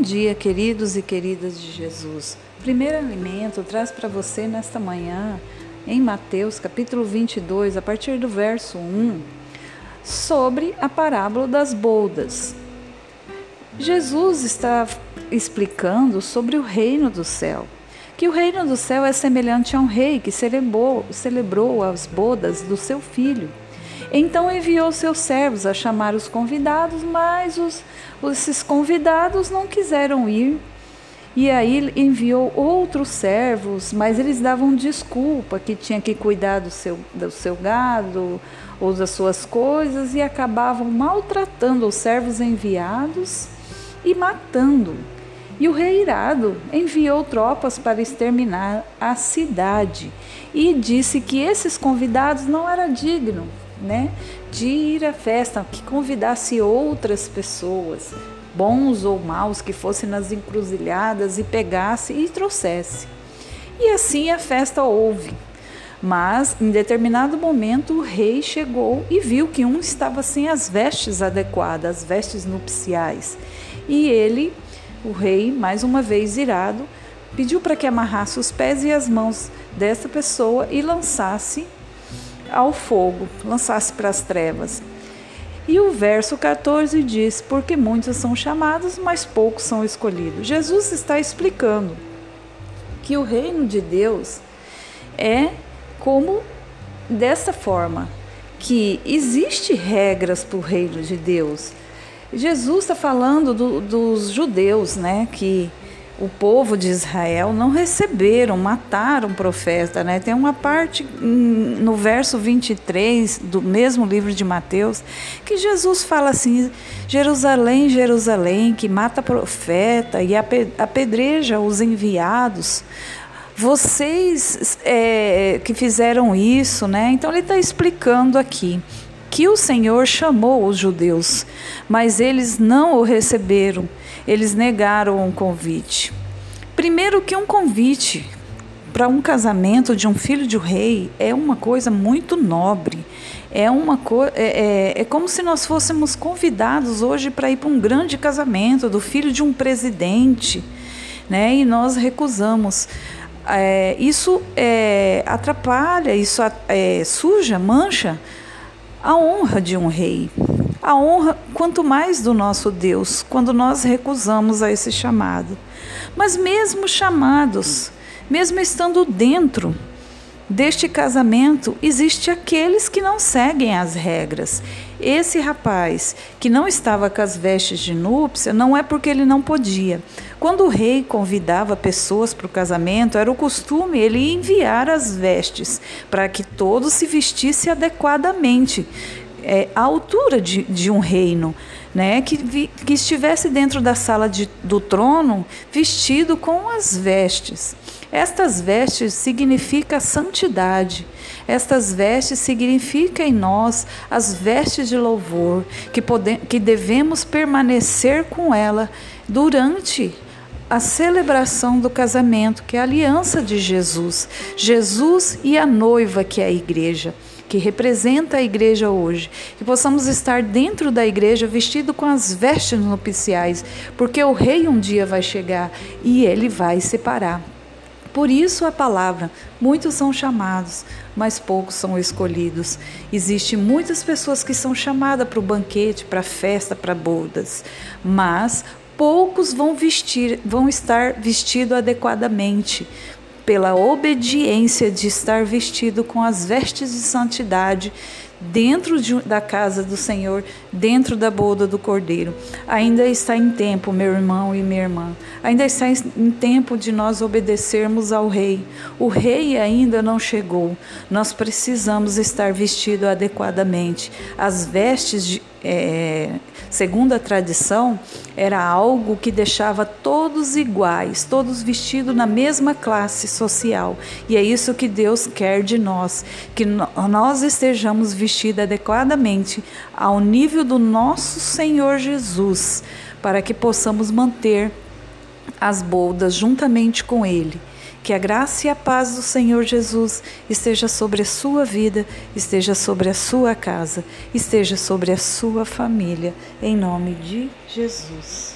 Bom dia, queridos e queridas de Jesus. Primeiro alimento traz para você nesta manhã, em Mateus capítulo 22, a partir do verso 1, sobre a parábola das boldas. Jesus está explicando sobre o reino do céu, que o reino do céu é semelhante a um rei que celebrou, celebrou as bodas do seu filho. Então enviou seus servos a chamar os convidados, mas os, esses convidados não quiseram ir. E aí enviou outros servos, mas eles davam desculpa que tinha que cuidar do seu, do seu gado ou das suas coisas e acabavam maltratando os servos enviados e matando. E o rei irado enviou tropas para exterminar a cidade e disse que esses convidados não eram dignos né, de ir à festa, que convidasse outras pessoas, bons ou maus, que fossem nas encruzilhadas e pegasse e trouxesse. E assim a festa houve. Mas em determinado momento o rei chegou e viu que um estava sem as vestes adequadas, as vestes nupciais. E ele, o rei, mais uma vez irado, pediu para que amarrasse os pés e as mãos dessa pessoa e lançasse ao fogo, lançasse para as trevas. E o verso 14 diz: Porque muitos são chamados, mas poucos são escolhidos. Jesus está explicando que o reino de Deus é como dessa forma, que existe regras para o reino de Deus. Jesus está falando do, dos judeus, né, que o povo de Israel não receberam, mataram o profeta. Né? Tem uma parte no verso 23 do mesmo livro de Mateus que Jesus fala assim: Jerusalém, Jerusalém, que mata profeta e apedreja os enviados. Vocês é, que fizeram isso, né? Então ele está explicando aqui que o Senhor chamou os judeus, mas eles não o receberam eles negaram um convite. Primeiro que um convite para um casamento de um filho de um rei é uma coisa muito nobre. É uma co é, é, é como se nós fôssemos convidados hoje para ir para um grande casamento do filho de um presidente, né? E nós recusamos. É, isso é, atrapalha, isso é, suja, mancha a honra de um rei. A honra, quanto mais do nosso Deus, quando nós recusamos a esse chamado. Mas mesmo chamados, mesmo estando dentro deste casamento, existe aqueles que não seguem as regras. Esse rapaz que não estava com as vestes de núpcia não é porque ele não podia. Quando o rei convidava pessoas para o casamento, era o costume ele enviar as vestes para que todos se vestissem adequadamente é, a altura de, de um reino, né? que, vi, que estivesse dentro da sala de, do trono vestido com as vestes. Estas vestes significam santidade. Estas vestes significam em nós as vestes de louvor, que, pode, que devemos permanecer com ela durante a celebração do casamento, que é a aliança de Jesus. Jesus e a noiva, que é a igreja que representa a igreja hoje, que possamos estar dentro da igreja vestido com as vestes nupciais, porque o rei um dia vai chegar e ele vai separar. Por isso a palavra, muitos são chamados, mas poucos são escolhidos. Existem muitas pessoas que são chamadas para o banquete, para a festa, para bodas, mas poucos vão vestir, vão estar vestidos adequadamente, pela obediência de estar vestido com as vestes de santidade dentro de, da casa do Senhor, dentro da boda do Cordeiro. Ainda está em tempo, meu irmão e minha irmã, ainda está em tempo de nós obedecermos ao Rei. O Rei ainda não chegou. Nós precisamos estar vestido adequadamente. As vestes de, é, segundo a tradição, era algo que deixava todos iguais, todos vestidos na mesma classe social. E é isso que Deus quer de nós, que nós estejamos vestidos adequadamente ao nível do nosso Senhor Jesus, para que possamos manter as boldas juntamente com Ele que a graça e a paz do Senhor Jesus esteja sobre a sua vida, esteja sobre a sua casa, esteja sobre a sua família, em nome de Jesus.